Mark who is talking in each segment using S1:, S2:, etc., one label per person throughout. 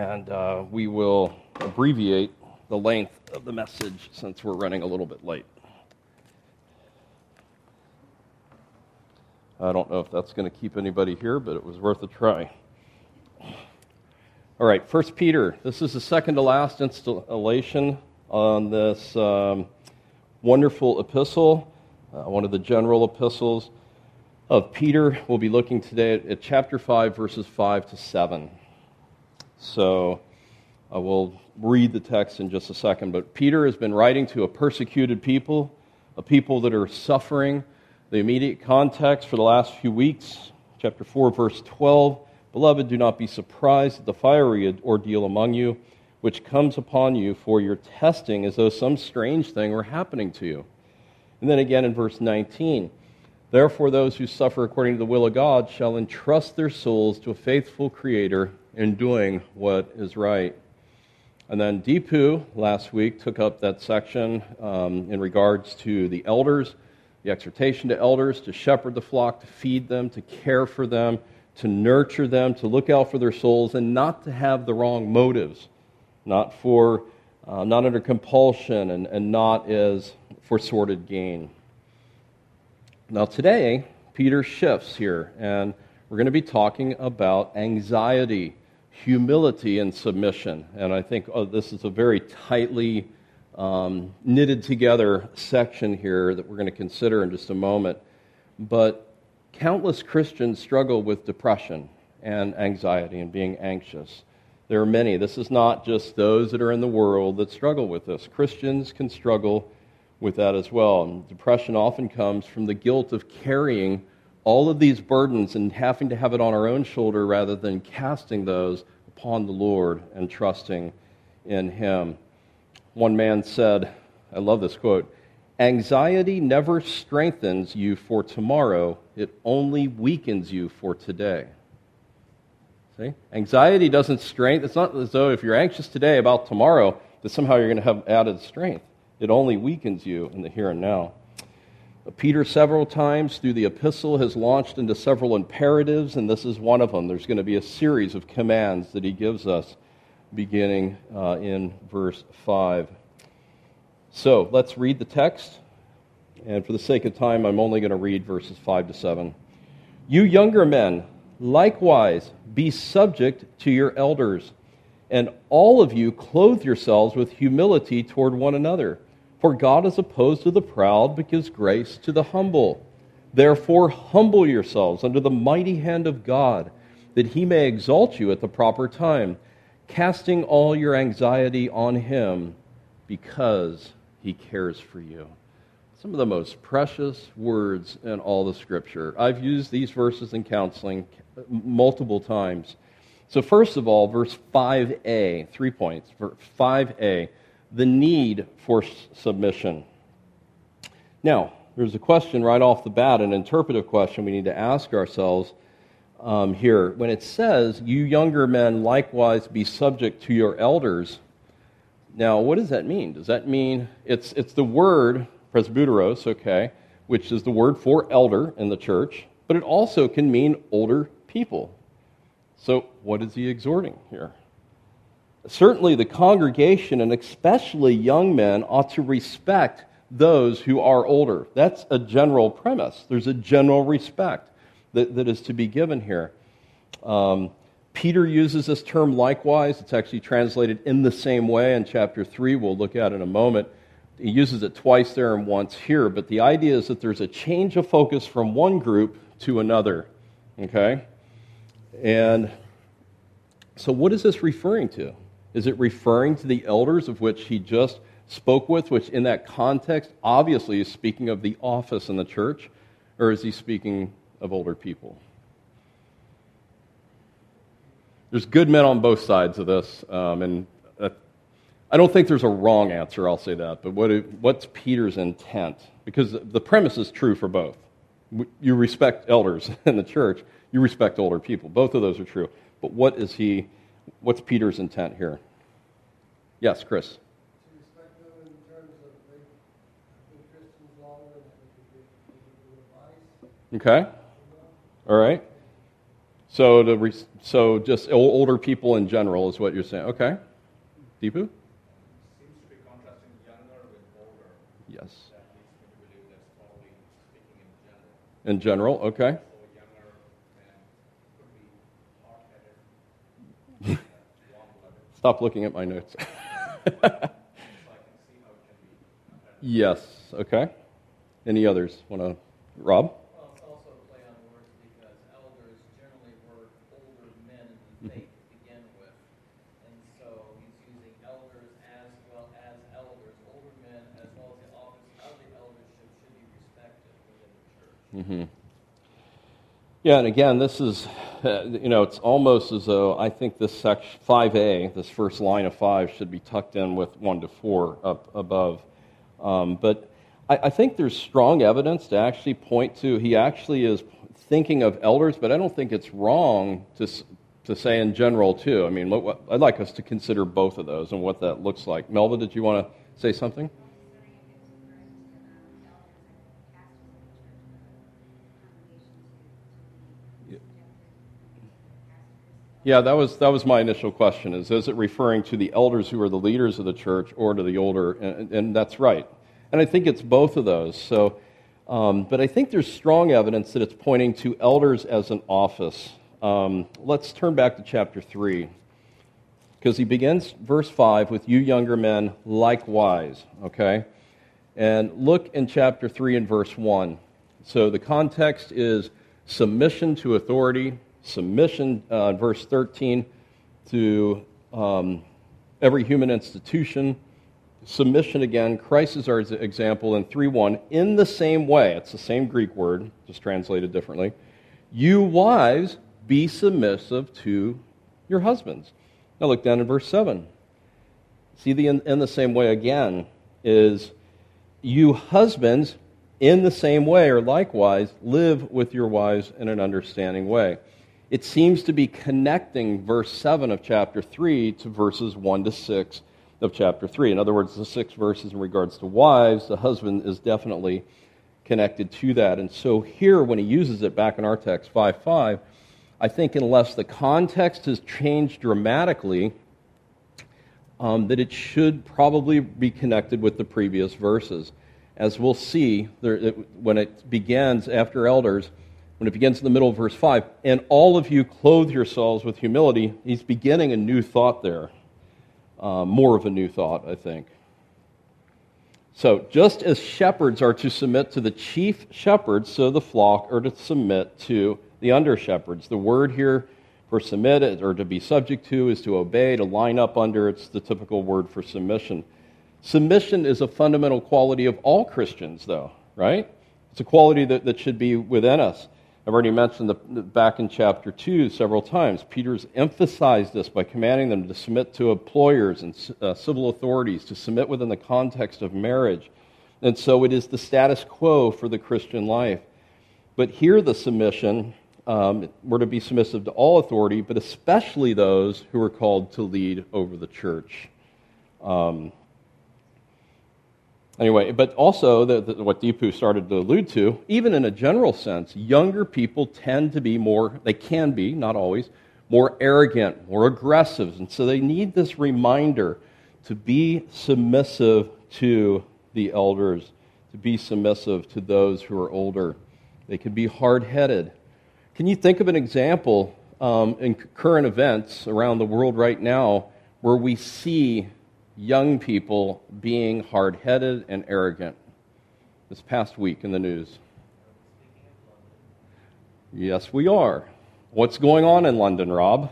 S1: and uh, we will abbreviate the length of the message since we're running a little bit late. I don't know if that's going to keep anybody here, but it was worth a try. All right, First Peter. This is the second to last installation on this um, wonderful epistle, uh, one of the general epistles of Peter. We'll be looking today at, at chapter 5, verses 5 to 7. So I will read the text in just a second. But Peter has been writing to a persecuted people, a people that are suffering the immediate context for the last few weeks, chapter 4, verse 12 Beloved, do not be surprised at the fiery ordeal among you, which comes upon you for your testing as though some strange thing were happening to you. And then again in verse 19 Therefore, those who suffer according to the will of God shall entrust their souls to a faithful Creator in doing what is right. And then Deepu last week took up that section um, in regards to the elders the exhortation to elders to shepherd the flock, to feed them, to care for them, to nurture them, to look out for their souls, and not to have the wrong motives, not for uh, not under compulsion and, and not as for sordid gain. Now today, Peter shifts here, and we're going to be talking about anxiety, humility, and submission. And I think oh, this is a very tightly um, knitted together section here that we're going to consider in just a moment. But countless Christians struggle with depression and anxiety and being anxious. There are many. This is not just those that are in the world that struggle with this. Christians can struggle with that as well. And depression often comes from the guilt of carrying all of these burdens and having to have it on our own shoulder rather than casting those upon the Lord and trusting in Him. One man said, I love this quote Anxiety never strengthens you for tomorrow, it only weakens you for today. See? Anxiety doesn't strengthen, it's not as though if you're anxious today about tomorrow, that somehow you're going to have added strength. It only weakens you in the here and now. Peter, several times through the epistle, has launched into several imperatives, and this is one of them. There's going to be a series of commands that he gives us beginning uh, in verse 5. So let's read the text. And for the sake of time, I'm only going to read verses 5 to 7. You younger men, likewise, be subject to your elders, and all of you clothe yourselves with humility toward one another. For God is opposed to the proud, but gives grace to the humble. Therefore, humble yourselves under the mighty hand of God, that he may exalt you at the proper time casting all your anxiety on Him because He cares for you. Some of the most precious words in all the Scripture. I've used these verses in counseling multiple times. So, first of all, verse 5a, three points. 5a, the need for submission. Now, there's a question right off the bat, an interpretive question we need to ask ourselves um, here. When it says, You younger men likewise be subject to your elders, now what does that mean? Does that mean it's, it's the word presbyteros, okay, which is the word for elder in the church, but it also can mean older people. So, what is he exhorting here? Certainly, the congregation, and especially young men, ought to respect those who are older. That's a general premise. There's a general respect that, that is to be given here. Um, Peter uses this term likewise. It's actually translated in the same way in chapter 3. We'll look at it in a moment. He uses it twice there and once here, but the idea is that there's a change of focus from one group to another. Okay? And so, what is this referring to? Is it referring to the elders of which he just spoke with, which in that context obviously is speaking of the office in the church? Or is he speaking of older people. There's good men on both sides of this, um, and I don't think there's a wrong answer, I'll say that, but what, what's Peter's intent? Because the premise is true for both. You respect elders in the church, you respect older people. Both of those are true. But what is he, what's Peter's intent here? Yes, Chris. Okay. All right? So, to re- so just older people in general is what you're saying. Okay. Deepu?
S2: Seems to be contrasting younger with older.
S1: Yes.
S2: That leads me to believe that's probably speaking in general.
S1: In general, okay.
S2: So a younger man could be hard-headed, warm-blooded.
S1: Stop looking at my notes.
S2: So I can see how it can be.
S1: yes, okay. Any others? Want to, Rob?
S3: Well, it's also a play on words because elders generally were older men in the faith to begin with. And so he's using elders as well as elders, older men as well as the office of the eldership should be respected within the church.
S1: hmm Yeah, and again, this is, you know, it's almost as though I think this section, 5A, this first line of 5, should be tucked in with 1 to 4 up above. Um, but I, I think there's strong evidence to actually point to, he actually is thinking of elders, but I don't think it's wrong to, to say in general, too. I mean, what, what, I'd like us to consider both of those and what that looks like. Melva, did you want to say something? Yeah, that was, that was my initial question is, is it referring to the elders who are the leaders of the church or to the older? And, and that's right. And I think it's both of those. So, um, but I think there's strong evidence that it's pointing to elders as an office. Um, let's turn back to chapter 3. Because he begins verse 5 with, You younger men, likewise. Okay? And look in chapter 3 and verse 1. So the context is submission to authority, submission, uh, verse 13, to um, every human institution, submission again. Christ is our example in 3 1. In the same way, it's the same Greek word, just translated differently. You wives, be submissive to your husbands. Now look down in verse 7. See, the in, in the same way again is you husbands, in the same way or likewise, live with your wives in an understanding way. It seems to be connecting verse 7 of chapter 3 to verses 1 to 6 of chapter 3. In other words, the six verses in regards to wives, the husband is definitely connected to that. And so here, when he uses it back in our text, 5 5, I think unless the context has changed dramatically, um, that it should probably be connected with the previous verses. As we'll see, there, it, when it begins after elders, when it begins in the middle of verse 5, and all of you clothe yourselves with humility, he's beginning a new thought there. Uh, more of a new thought, I think. So, just as shepherds are to submit to the chief shepherd, so the flock are to submit to the under shepherds. The word here for submit or to be subject to is to obey, to line up under. It's the typical word for submission. Submission is a fundamental quality of all Christians, though, right? It's a quality that, that should be within us. I've already mentioned the, back in chapter 2 several times. Peter's emphasized this by commanding them to submit to employers and uh, civil authorities, to submit within the context of marriage. And so it is the status quo for the Christian life. But here, the submission, um, we're to be submissive to all authority, but especially those who are called to lead over the church. Um, Anyway, but also the, the, what Deepu started to allude to, even in a general sense, younger people tend to be more, they can be, not always, more arrogant, more aggressive. And so they need this reminder to be submissive to the elders, to be submissive to those who are older. They can be hard headed. Can you think of an example um, in current events around the world right now where we see young people being hard headed and arrogant this past week in the news? Yes, we are. What's going on in London, Rob?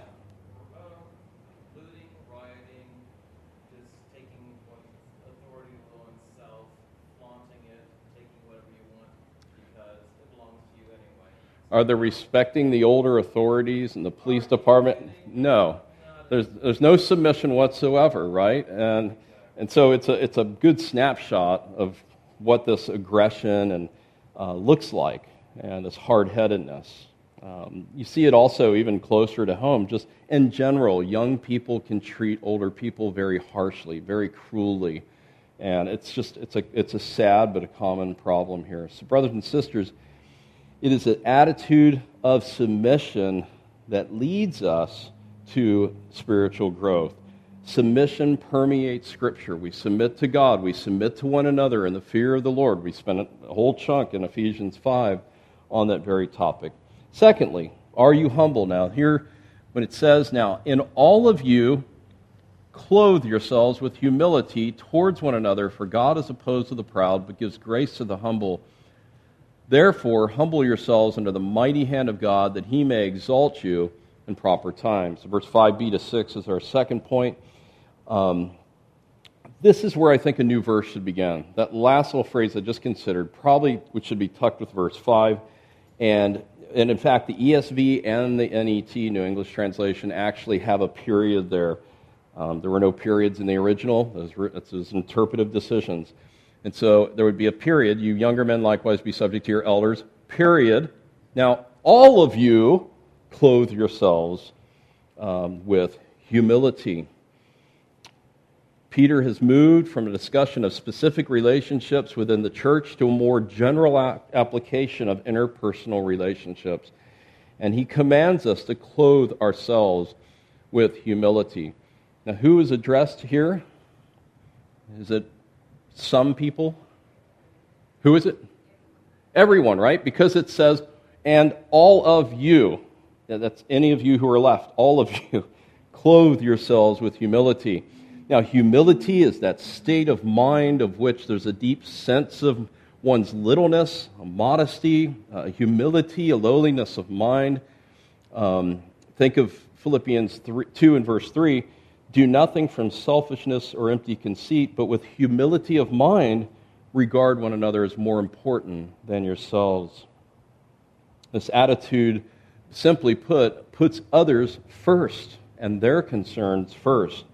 S1: Are they respecting the older authorities and the police department? No. There's, there's no submission whatsoever, right? And, and so it's a, it's a good snapshot of what this aggression and, uh, looks like and this hard headedness. Um, you see it also even closer to home. Just in general, young people can treat older people very harshly, very cruelly. And it's just, it's a, it's a sad but a common problem here. So, brothers and sisters, it is an attitude of submission that leads us to spiritual growth. Submission permeates Scripture. We submit to God, we submit to one another in the fear of the Lord. We spent a whole chunk in Ephesians 5 on that very topic. Secondly, are you humble? Now, here, when it says, Now, in all of you, clothe yourselves with humility towards one another, for God is opposed to the proud, but gives grace to the humble. Therefore, humble yourselves under the mighty hand of God, that he may exalt you in proper times. Verse 5b to 6 is our second point. Um, this is where I think a new verse should begin. That last little phrase I just considered, probably which should be tucked with verse 5. And, and in fact, the ESV and the NET, New English Translation, actually have a period there. Um, there were no periods in the original, those, those interpretive decisions. And so there would be a period. You younger men likewise be subject to your elders, period. Now, all of you clothe yourselves um, with humility. Peter has moved from a discussion of specific relationships within the church to a more general application of interpersonal relationships. And he commands us to clothe ourselves with humility. Now, who is addressed here? Is it some people? Who is it? Everyone, right? Because it says, and all of you, that's any of you who are left, all of you, clothe yourselves with humility. Now, humility is that state of mind of which there's a deep sense of one's littleness, a modesty, a humility, a lowliness of mind. Um, think of Philippians 3, 2 and verse 3 do nothing from selfishness or empty conceit, but with humility of mind, regard one another as more important than yourselves. This attitude, simply put, puts others first and their concerns first.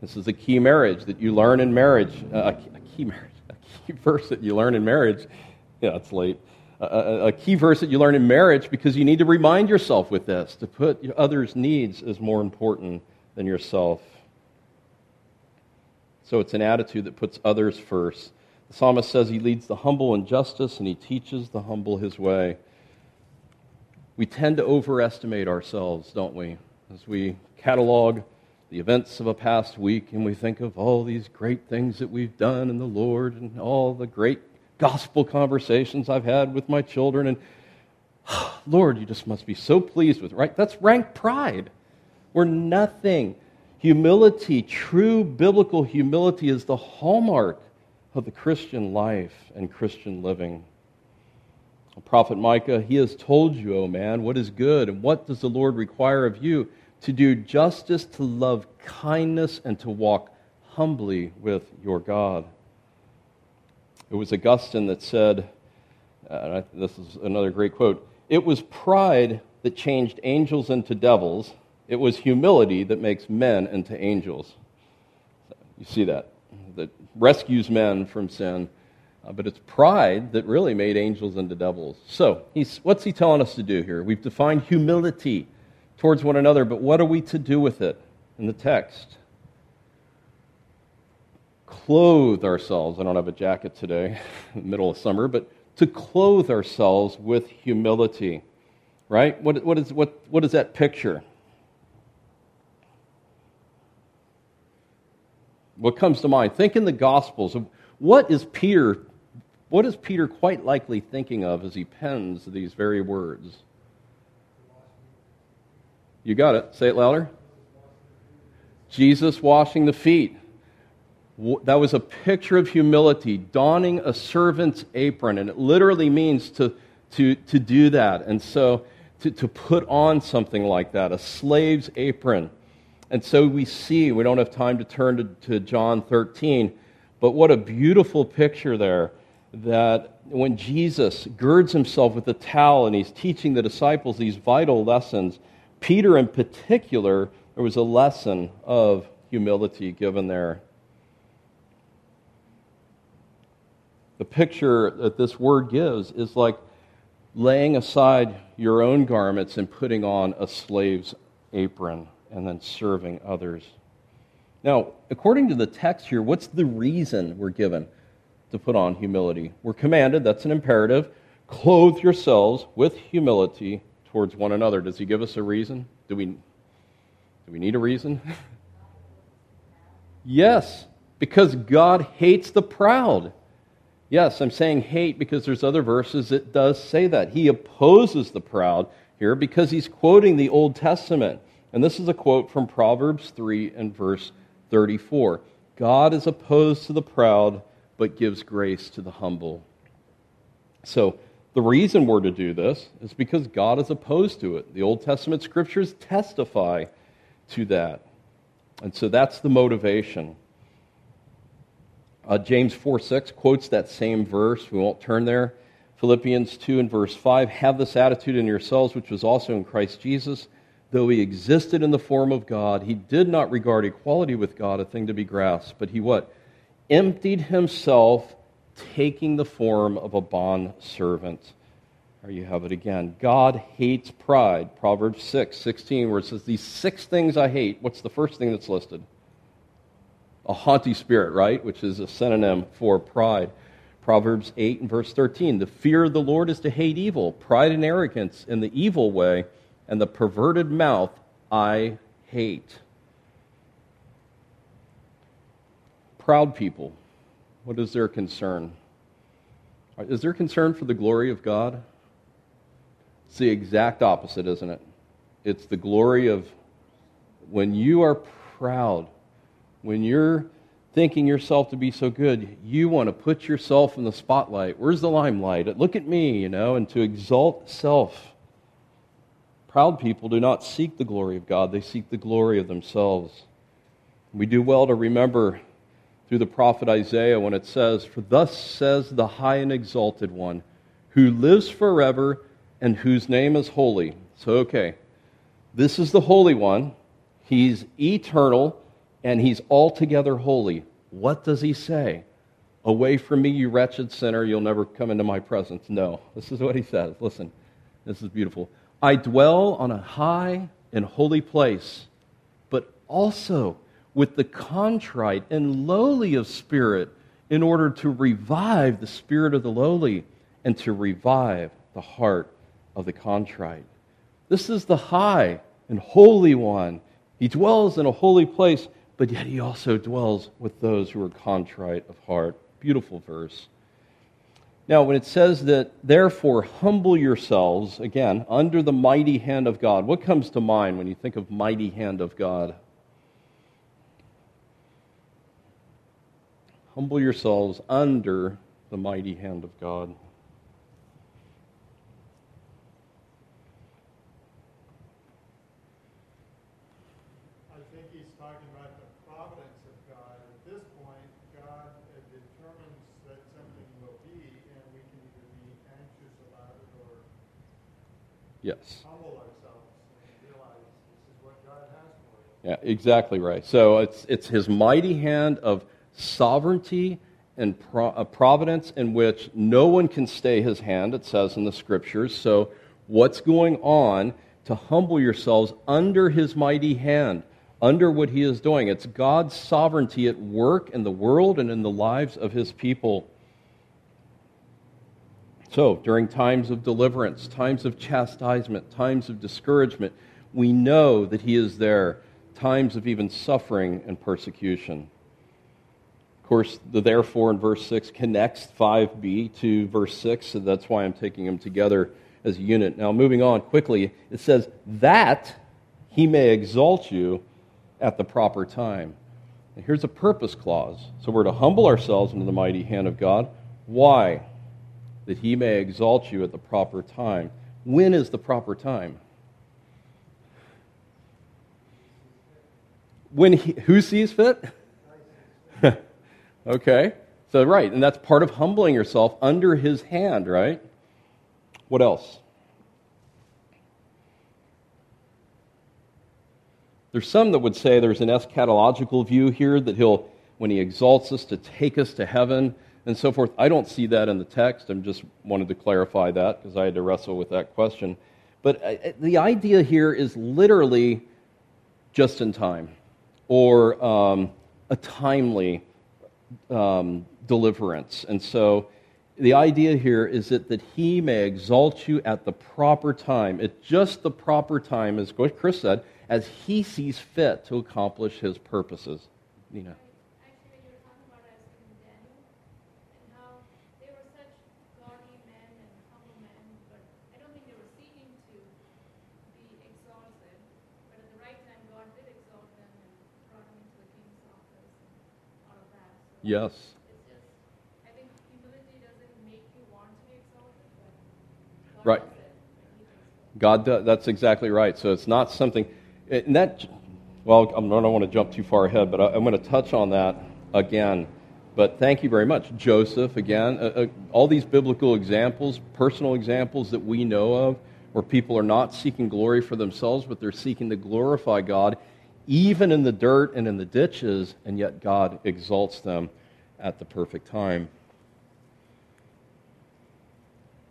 S1: This is a key marriage that you learn in marriage, uh, a key marriage, a key verse that you learn in marriage. Yeah, it's late. A, key verse that you learn in marriage because you need to remind yourself with this to put others' needs as more important than yourself. So it's an attitude that puts others first. The psalmist says he leads the humble in justice and he teaches the humble his way. We tend to overestimate ourselves, don't we? As we catalog the events of a past week and we think of all these great things that we've done in the Lord and all the great gospel conversations I've had with my children. And Lord, you just must be so pleased with, right? That's rank pride. We're nothing Humility, true biblical humility, is the hallmark of the Christian life and Christian living. Prophet Micah, he has told you, O man, what is good, and what does the Lord require of you? To do justice, to love kindness, and to walk humbly with your God. It was Augustine that said, uh, this is another great quote, it was pride that changed angels into devils it was humility that makes men into angels. You see that? That rescues men from sin. Uh, but it's pride that really made angels into devils. So, he's, what's he telling us to do here? We've defined humility towards one another, but what are we to do with it in the text? Clothe ourselves. I don't have a jacket today, middle of summer, but to clothe ourselves with humility. Right? What, what, is, what, what is that picture? what comes to mind? Think in the Gospels of what is Peter, what is Peter quite likely thinking of as he pens these very words? You got it. Say it louder. Jesus washing the feet. That was a picture of humility, donning a servant's apron, and it literally means to, to, to do that. And so to, to put on something like that, a slave's apron. And so we see, we don't have time to turn to, to John 13, but what a beautiful picture there that when Jesus girds himself with a towel and he's teaching the disciples these vital lessons, Peter in particular, there was a lesson of humility given there. The picture that this word gives is like laying aside your own garments and putting on a slave's apron and then serving others. Now, according to the text here, what's the reason we're given to put on humility? We're commanded, that's an imperative, clothe yourselves with humility towards one another. Does he give us a reason? Do we, do we need a reason? yes, because God hates the proud. Yes, I'm saying hate because there's other verses that does say that. He opposes the proud here because he's quoting the Old Testament. And this is a quote from Proverbs 3 and verse 34. God is opposed to the proud, but gives grace to the humble. So, the reason we're to do this is because God is opposed to it. The Old Testament scriptures testify to that. And so that's the motivation. Uh, James 4 6 quotes that same verse. We won't turn there. Philippians 2 and verse 5 Have this attitude in yourselves, which was also in Christ Jesus. Though he existed in the form of God, he did not regard equality with God a thing to be grasped, but he what? Emptied himself taking the form of a bond servant. There you have it again. God hates pride. Proverbs 6, 16, where it says, These six things I hate. What's the first thing that's listed? A haughty spirit, right? Which is a synonym for pride. Proverbs 8 and verse 13. The fear of the Lord is to hate evil, pride and arrogance in the evil way, and the perverted mouth I hate. Proud people what is their concern? Is their concern for the glory of God? It's the exact opposite, isn't it? It's the glory of when you are proud, when you're thinking yourself to be so good, you want to put yourself in the spotlight. Where's the limelight? Look at me, you know, and to exalt self. Proud people do not seek the glory of God, they seek the glory of themselves. We do well to remember through the prophet Isaiah when it says, For thus says the high and exalted one, who lives forever and whose name is holy. So, okay, this is the Holy One. He's eternal and he's altogether holy. What does he say? Away from me, you wretched sinner, you'll never come into my presence. No, this is what he says. Listen, this is beautiful. I dwell on a high and holy place, but also with the contrite and lowly of spirit in order to revive the spirit of the lowly and to revive the heart of the contrite. This is the high and holy one. He dwells in a holy place, but yet he also dwells with those who are contrite of heart. Beautiful verse. Now, when it says that, therefore, humble yourselves, again, under the mighty hand of God, what comes to mind when you think of mighty hand of God? Humble yourselves under the mighty hand of God.
S4: I think he's talking about the providence of God. At this point, God determines that something will be, and we can either be anxious about it or
S1: Yes.
S4: humble ourselves and realize this is what God has.
S1: Yeah, exactly right. So it's, it's his mighty hand of sovereignty and a uh, providence in which no one can stay his hand, it says in the scriptures. So, what's going on to humble yourselves under his mighty hand, under what he is doing? It's God's sovereignty at work in the world and in the lives of his people. So, during times of deliverance, times of chastisement, times of discouragement, we know that he is there, times of even suffering and persecution. Of course, the therefore in verse 6 connects 5b to verse 6, so that's why I'm taking them together as a unit. Now, moving on quickly, it says, That he may exalt you at the proper time. And here's a purpose clause. So we're to humble ourselves into the mighty hand of God. Why? That he may exalt you at the proper time. When is the proper time? When he, who sees fit? Okay? So, right, and that's part of humbling yourself under his hand, right? What else? There's some that would say there's an eschatological view here that he'll, when he exalts us, to take us to heaven and so forth. I don't see that in the text. I just wanted to clarify that because I had to wrestle with that question. But uh, the idea here is literally just in time or um, a timely um, deliverance. And so the idea here is that, that he may exalt you at the proper time, at just the proper time, as Chris said, as he sees fit to accomplish his purposes. Nina.
S5: Actually, you were talking about as in Daniel and how they were such godly men and humble men, but I don't think they were seeking to be exalted. But at the right time, God did exalt them and brought them into the king's office and all of that. So
S1: Yes.
S5: It's just, I think humility doesn't make you want to be exalted, but God
S1: Right. God, does, that's exactly right. So it's not something, and that, well, I'm- don't want to jump too far ahead, but I, I'm going to touch on that again. But thank you very much. Joseph, again, uh, uh, all these biblical examples, personal examples that we know of, where people are not seeking glory for themselves, but they're seeking to glorify God, even in the dirt and in the ditches, and yet God exalts them at the perfect time.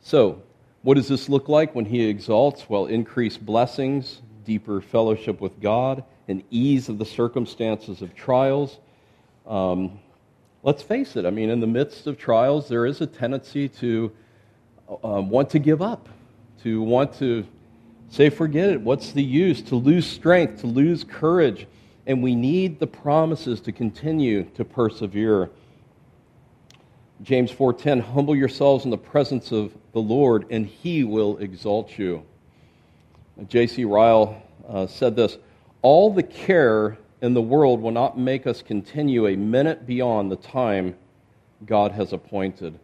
S1: So, what does this look like when he exalts? Well, increased blessings, deeper fellowship with God, and ease of the circumstances of trials. Um, let's face it, I mean, in the midst of trials, there is a tendency to uh, want to give up, to want to say, forget it, what's the use? To lose strength, to lose courage. And we need the promises to continue to persevere. James 4:10 humble yourselves in the presence of the Lord and he will exalt you. J.C. Ryle uh, said this, all the care in the world will not make us continue a minute beyond the time God has appointed.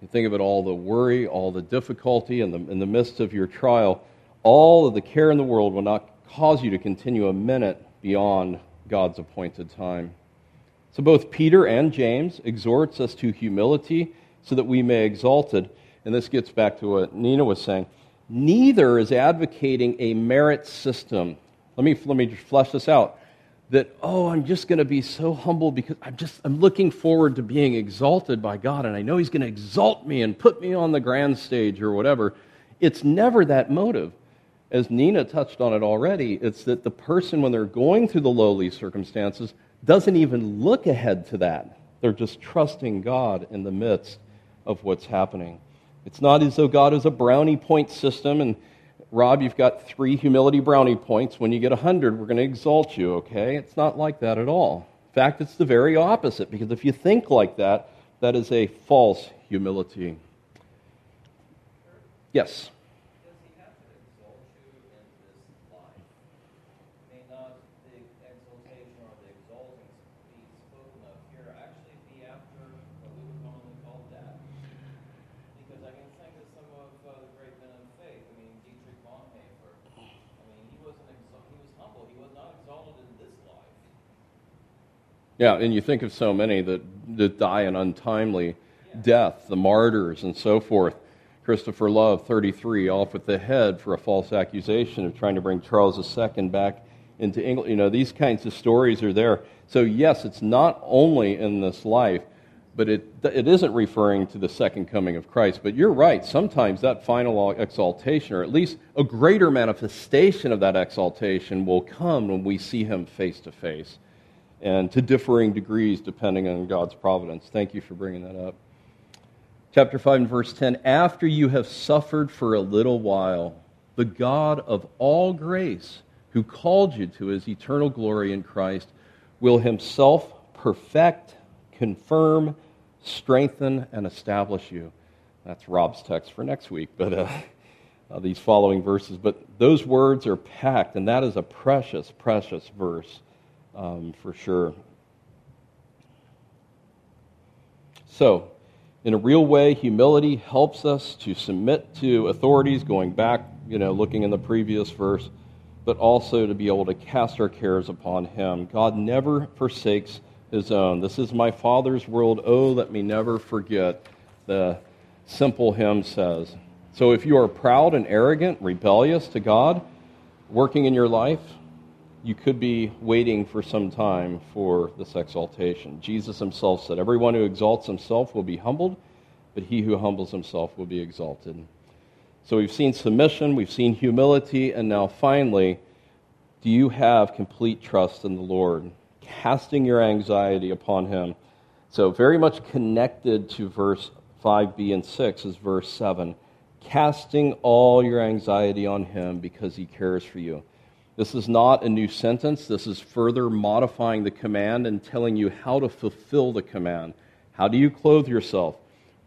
S1: You think of it all the worry, all the difficulty in the, in the midst of your trial, all of the care in the world will not cause you to continue a minute beyond God's appointed time. So both Peter and James exhorts us to humility so that we may exalt it. And this gets back to what Nina was saying. Neither is advocating a merit system. Let me, let me just flesh this out. That, oh, I'm just going to be so humble because I'm just, I'm looking forward to being exalted by God and I know He's going to exalt me and put me on the grand stage or whatever. It's never that motive. As Nina touched on it already, it's that the person, when they're going through the lowly circumstances, doesn't even look ahead to that. They're just trusting God in the midst of what's happening. It's not as though God is a brownie point system and Rob, you've got three humility brownie points. When you get a 100, we're going to exalt you, okay? It's not like that at all. In fact, it's the very opposite, because if you think like that, that is a false humility. Yes?
S3: Does he have to exalt you in this life? May not the exaltation or the exalting be spoken of here actually be after what we would commonly call death? Because I can think of some of uh, the great men of faith. I mean, Dietrich Bonhoeffer. I mean, he wasn't exal- he was humble. He was not exalted in this life.
S1: Yeah, and you think of so many that, that die an untimely death, the martyrs and so forth. Christopher Love, 33, off with the head for a false accusation of trying to bring Charles II back into England. You know, these kinds of stories are there. So, yes, it's not only in this life, but it, it isn't referring to the second coming of Christ. But you're right, sometimes that final exaltation, or at least a greater manifestation of that exaltation, will come when we see him face to face and to differing degrees depending on God's providence. Thank you for bringing that up. Chapter 5 and verse 10 After you have suffered for a little while, the God of all grace, who called you to his eternal glory in Christ, will himself perfect, confirm, strengthen, and establish you. That's Rob's text for next week, but uh, uh, these following verses. But those words are packed, and that is a precious, precious verse um, for sure. So, in a real way, humility helps us to submit to authorities, going back, you know, looking in the previous verse, but also to be able to cast our cares upon Him. God never forsakes His own. This is my Father's world. Oh, let me never forget, the simple hymn says. So if you are proud and arrogant, rebellious to God, working in your life, you could be waiting for some time for this exaltation. Jesus himself said, Everyone who exalts himself will be humbled, but he who humbles himself will be exalted. So we've seen submission, we've seen humility, and now finally, do you have complete trust in the Lord? Casting your anxiety upon him. So, very much connected to verse 5b and 6 is verse 7 casting all your anxiety on him because he cares for you. This is not a new sentence. This is further modifying the command and telling you how to fulfill the command. How do you clothe yourself?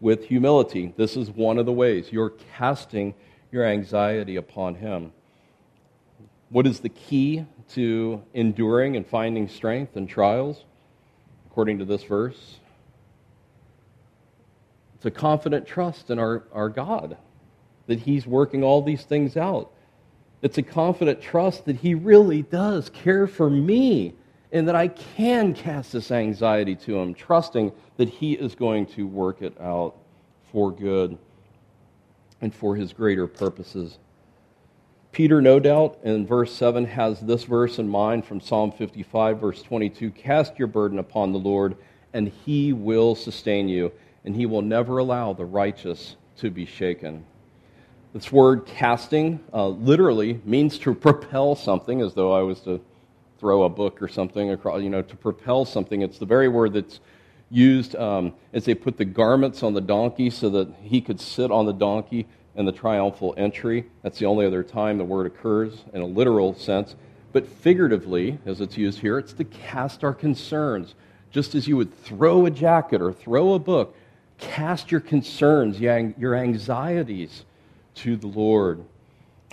S1: With humility. This is one of the ways. You're casting your anxiety upon him. What is the key to enduring and finding strength in trials, according to this verse? It's a confident trust in our, our God that He's working all these things out. It's a confident trust that He really does care for me and that I can cast this anxiety to Him, trusting that He is going to work it out for good and for His greater purposes. Peter, no doubt, in verse 7, has this verse in mind from Psalm 55, verse 22 Cast your burden upon the Lord, and He will sustain you, and He will never allow the righteous to be shaken. This word casting uh, literally means to propel something, as though I was to throw a book or something across, you know, to propel something. It's the very word that's used um, as they put the garments on the donkey so that he could sit on the donkey in the triumphal entry. That's the only other time the word occurs in a literal sense. But figuratively, as it's used here, it's to cast our concerns. Just as you would throw a jacket or throw a book, cast your concerns, your anxieties to the Lord.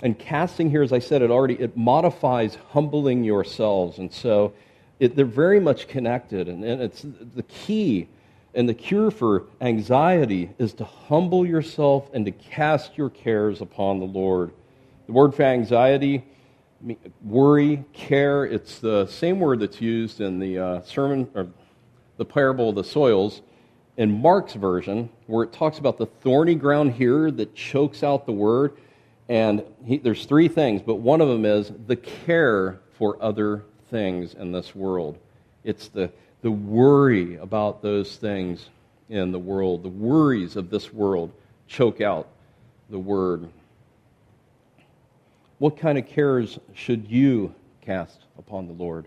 S1: And casting here, as I said it already, it modifies humbling yourselves. And so it, they're very much connected. And, and it's the key and the cure for anxiety is to humble yourself and to cast your cares upon the Lord. The word for anxiety, worry, care, it's the same word that's used in the uh, sermon or the parable of the soils in Mark's version, where it talks about the thorny ground here that chokes out the word. And he, there's three things, but one of them is the care for other things in this world. It's the, the worry about those things in the world. The worries of this world choke out the word. What kind of cares should you cast upon the Lord?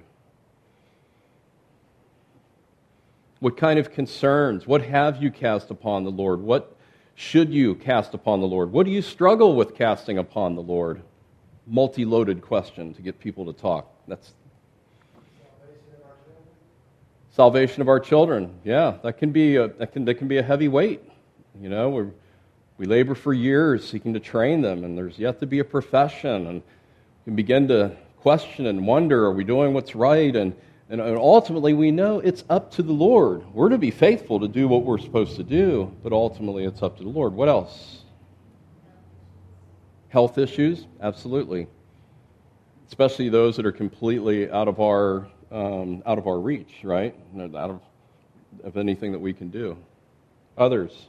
S1: What kind of concerns? What have you cast upon the Lord? What should you cast upon the Lord? What do you struggle with casting upon the Lord? Multi loaded question to get people to talk. That's salvation of our children. Yeah, that can be a, that can, that can be a heavy weight. You know, we we labor for years seeking to train them, and there's yet to be a profession, and we begin to question and wonder: Are we doing what's right? And and ultimately, we know it's up to the Lord. We're to be faithful to do what we're supposed to do, but ultimately, it's up to the Lord. What else? Health issues? Absolutely. Especially those that are completely out of our, um, out of our reach, right? Out of, of anything that we can do. Others?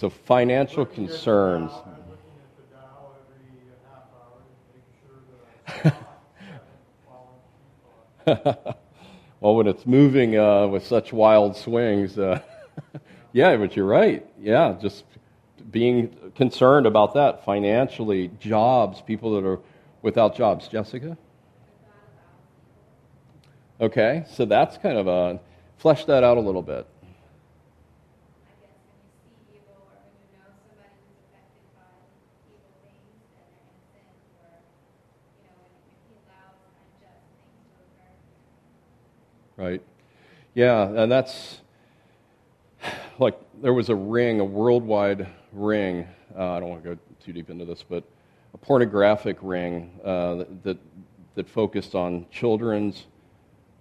S1: So financial concerns. well, when it's moving uh, with such wild swings, uh, yeah, but you're right. Yeah, just being concerned about that financially, jobs, people that are without jobs. Jessica? Okay, so that's kind of a flesh that out a little bit. Right? Yeah, and that's like there was a ring, a worldwide ring. Uh, I don't want to go too deep into this, but a pornographic ring uh, that, that focused on children's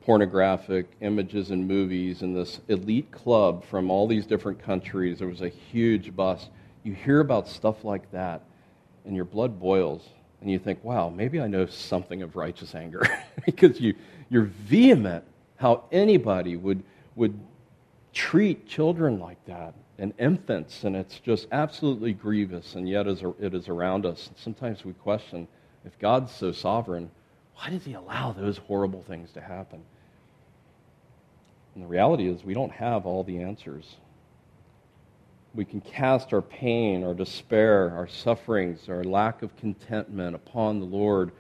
S1: pornographic images and movies and this elite club from all these different countries. There was a huge bust. You hear about stuff like that, and your blood boils, and you think, wow, maybe I know something of righteous anger because you, you're vehement how anybody would, would treat children like that and infants, and it's just absolutely grievous, and yet it is around us. Sometimes we question if God's so sovereign, why does He allow those horrible things to happen? And the reality is, we don't have all the answers. We can cast our pain, our despair, our sufferings, our lack of contentment upon the Lord.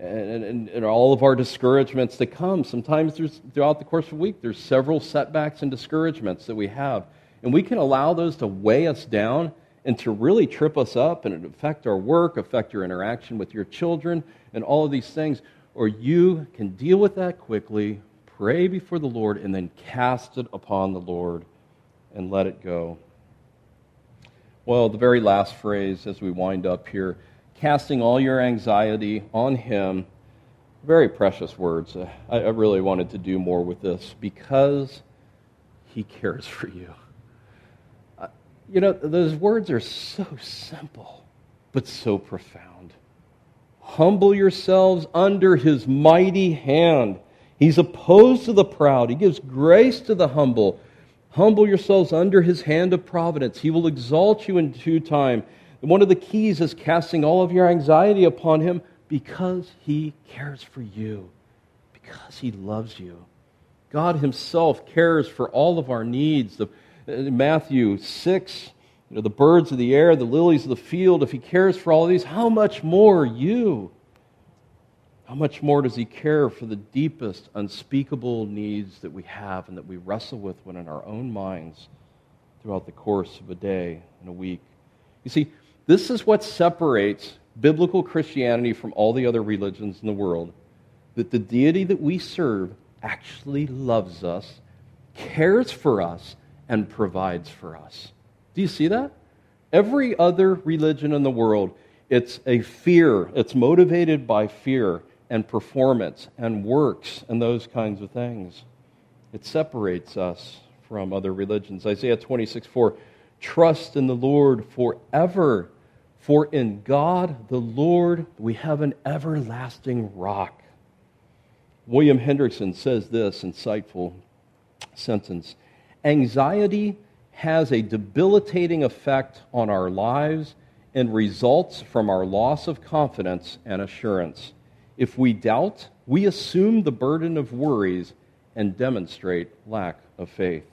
S1: And, and, and, all of our discouragements that come. Sometimes throughout the course of a week, there's several setbacks and discouragements that we have. And we can allow those to weigh us down and to really trip us up and affect our work, affect your interaction with your children, and all of these things. Or you can deal with that quickly, pray before the Lord, and then cast it upon the Lord and let it go. Well, the very last phrase as we wind up here casting all your anxiety on Him. Very precious words. I, I really wanted to do more with this because He cares for you. Uh, you know, those words are so simple, but so profound. Humble yourselves under His mighty hand. He's opposed to the proud, He gives grace to the humble. Humble yourselves under his hand of providence. He will exalt you in due time. And one of the keys is casting all of your anxiety upon him because he cares for you, because he loves you. God himself cares for all of our needs. The, in Matthew 6, you know, the birds of the air, the lilies of the field, if he cares for all of these, how much more you? How much more does He care for the deepest, unspeakable needs that we have and that we wrestle with when in our own minds throughout the course of a day and a week? You see, this is what separates biblical Christianity from all the other religions in the world that the deity that we serve actually loves us, cares for us, and provides for us. Do you see that? Every other religion in the world, it's a fear, it's motivated by fear and performance and works and those kinds of things. It separates us from other religions. Isaiah 26 4 Trust in the Lord forever, for in God the Lord we have an everlasting rock. William Hendriksen says this insightful sentence Anxiety has a debilitating effect on our lives and results from our loss of confidence and assurance. If we doubt, we assume the burden of worries and demonstrate lack of faith.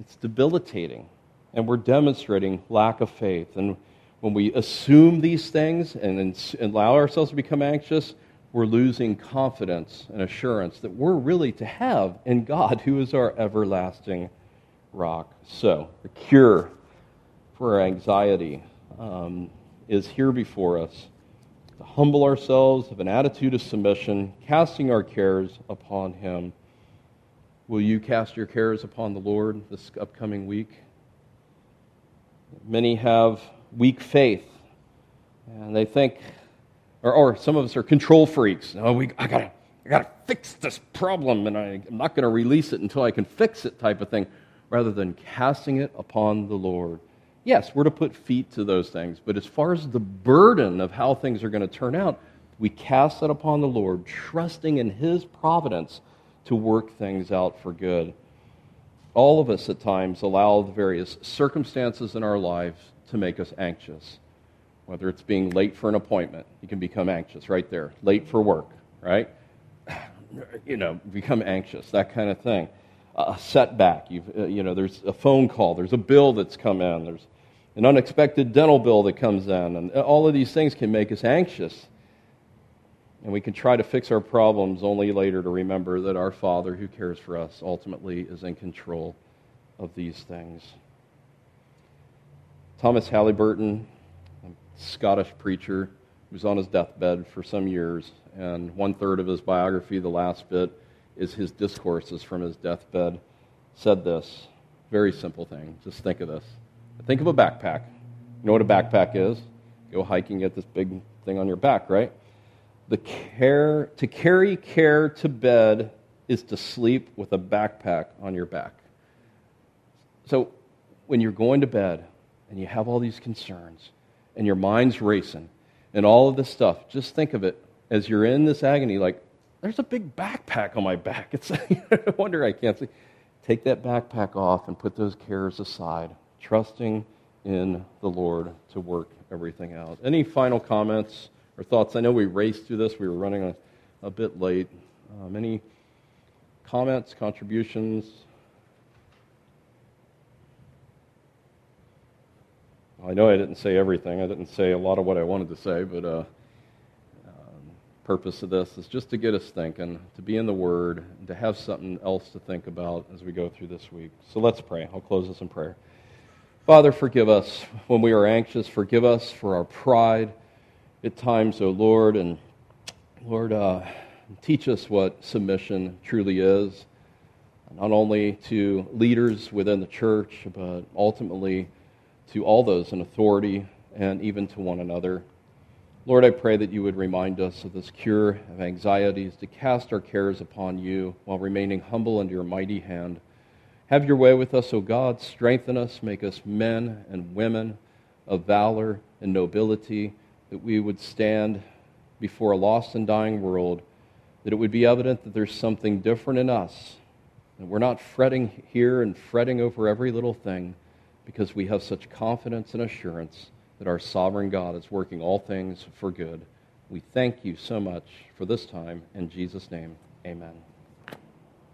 S1: It's debilitating, and we're demonstrating lack of faith. And when we assume these things and allow ourselves to become anxious, we're losing confidence and assurance that we're really to have in God, who is our everlasting rock. So, the cure for anxiety um, is here before us to humble ourselves, have an attitude of submission, casting our cares upon Him. Will you cast your cares upon the Lord this upcoming week? Many have weak faith, and they think, or, or some of us are control freaks. Oh, we, I gotta, I gotta fix this problem, and I, I'm not going to release it until I can fix it, type of thing, rather than casting it upon the Lord. Yes, we're to put feet to those things, but as far as the burden of how things are going to turn out, we cast that upon the Lord, trusting in His providence to work things out for good. All of us at times allow the various circumstances in our lives to make us anxious. Whether it's being late for an appointment, you can become anxious right there. Late for work, right? You know, become anxious, that kind of thing. A setback, You've, uh, you know, there's a phone call, there's a bill that's come in, there's an unexpected dental bill that comes in, and all of these things can make us anxious. And we can try to fix our problems only later to remember that our Father, who cares for us, ultimately is in control of these things. Thomas Halyburton, a Scottish preacher, was on his deathbed for some years, and one third of his biography, the last bit, is his discourses from his deathbed, said this very simple thing. Just think of this. Think of a backpack. You know what a backpack is? Go hiking, get this big thing on your back, right? The care to carry care to bed is to sleep with a backpack on your back. So when you're going to bed and you have all these concerns and your mind's racing and all of this stuff, just think of it as you're in this agony like, there's a big backpack on my back. It's no wonder I can't see. Take that backpack off and put those cares aside trusting in the Lord to work everything out. Any final comments or thoughts? I know we raced through this, we were running a, a bit late. Um, any comments, contributions? I know I didn't say everything. I didn't say a lot of what I wanted to say, but uh, um, purpose of this is just to get us thinking, to be in the Word, and to have something else to think about as we go through this week. So let's pray. I'll close this in prayer. Father, forgive us when we are anxious. Forgive us for our pride at times, O oh Lord, and Lord, uh, teach us what submission truly is, not only to leaders within the church, but ultimately to all those in authority and even to one another. Lord, I pray that you would remind us of this cure of anxieties, to cast our cares upon you while remaining humble under your mighty hand. Have your way with us, O God. Strengthen us, make us men and women of valor and nobility, that we would stand before a lost and dying world, that it would be evident that there's something different in us, that we're not fretting here and fretting over every little thing because we have such confidence and assurance that our sovereign God is working all things for good. We thank you so much for this time. In Jesus' name, amen.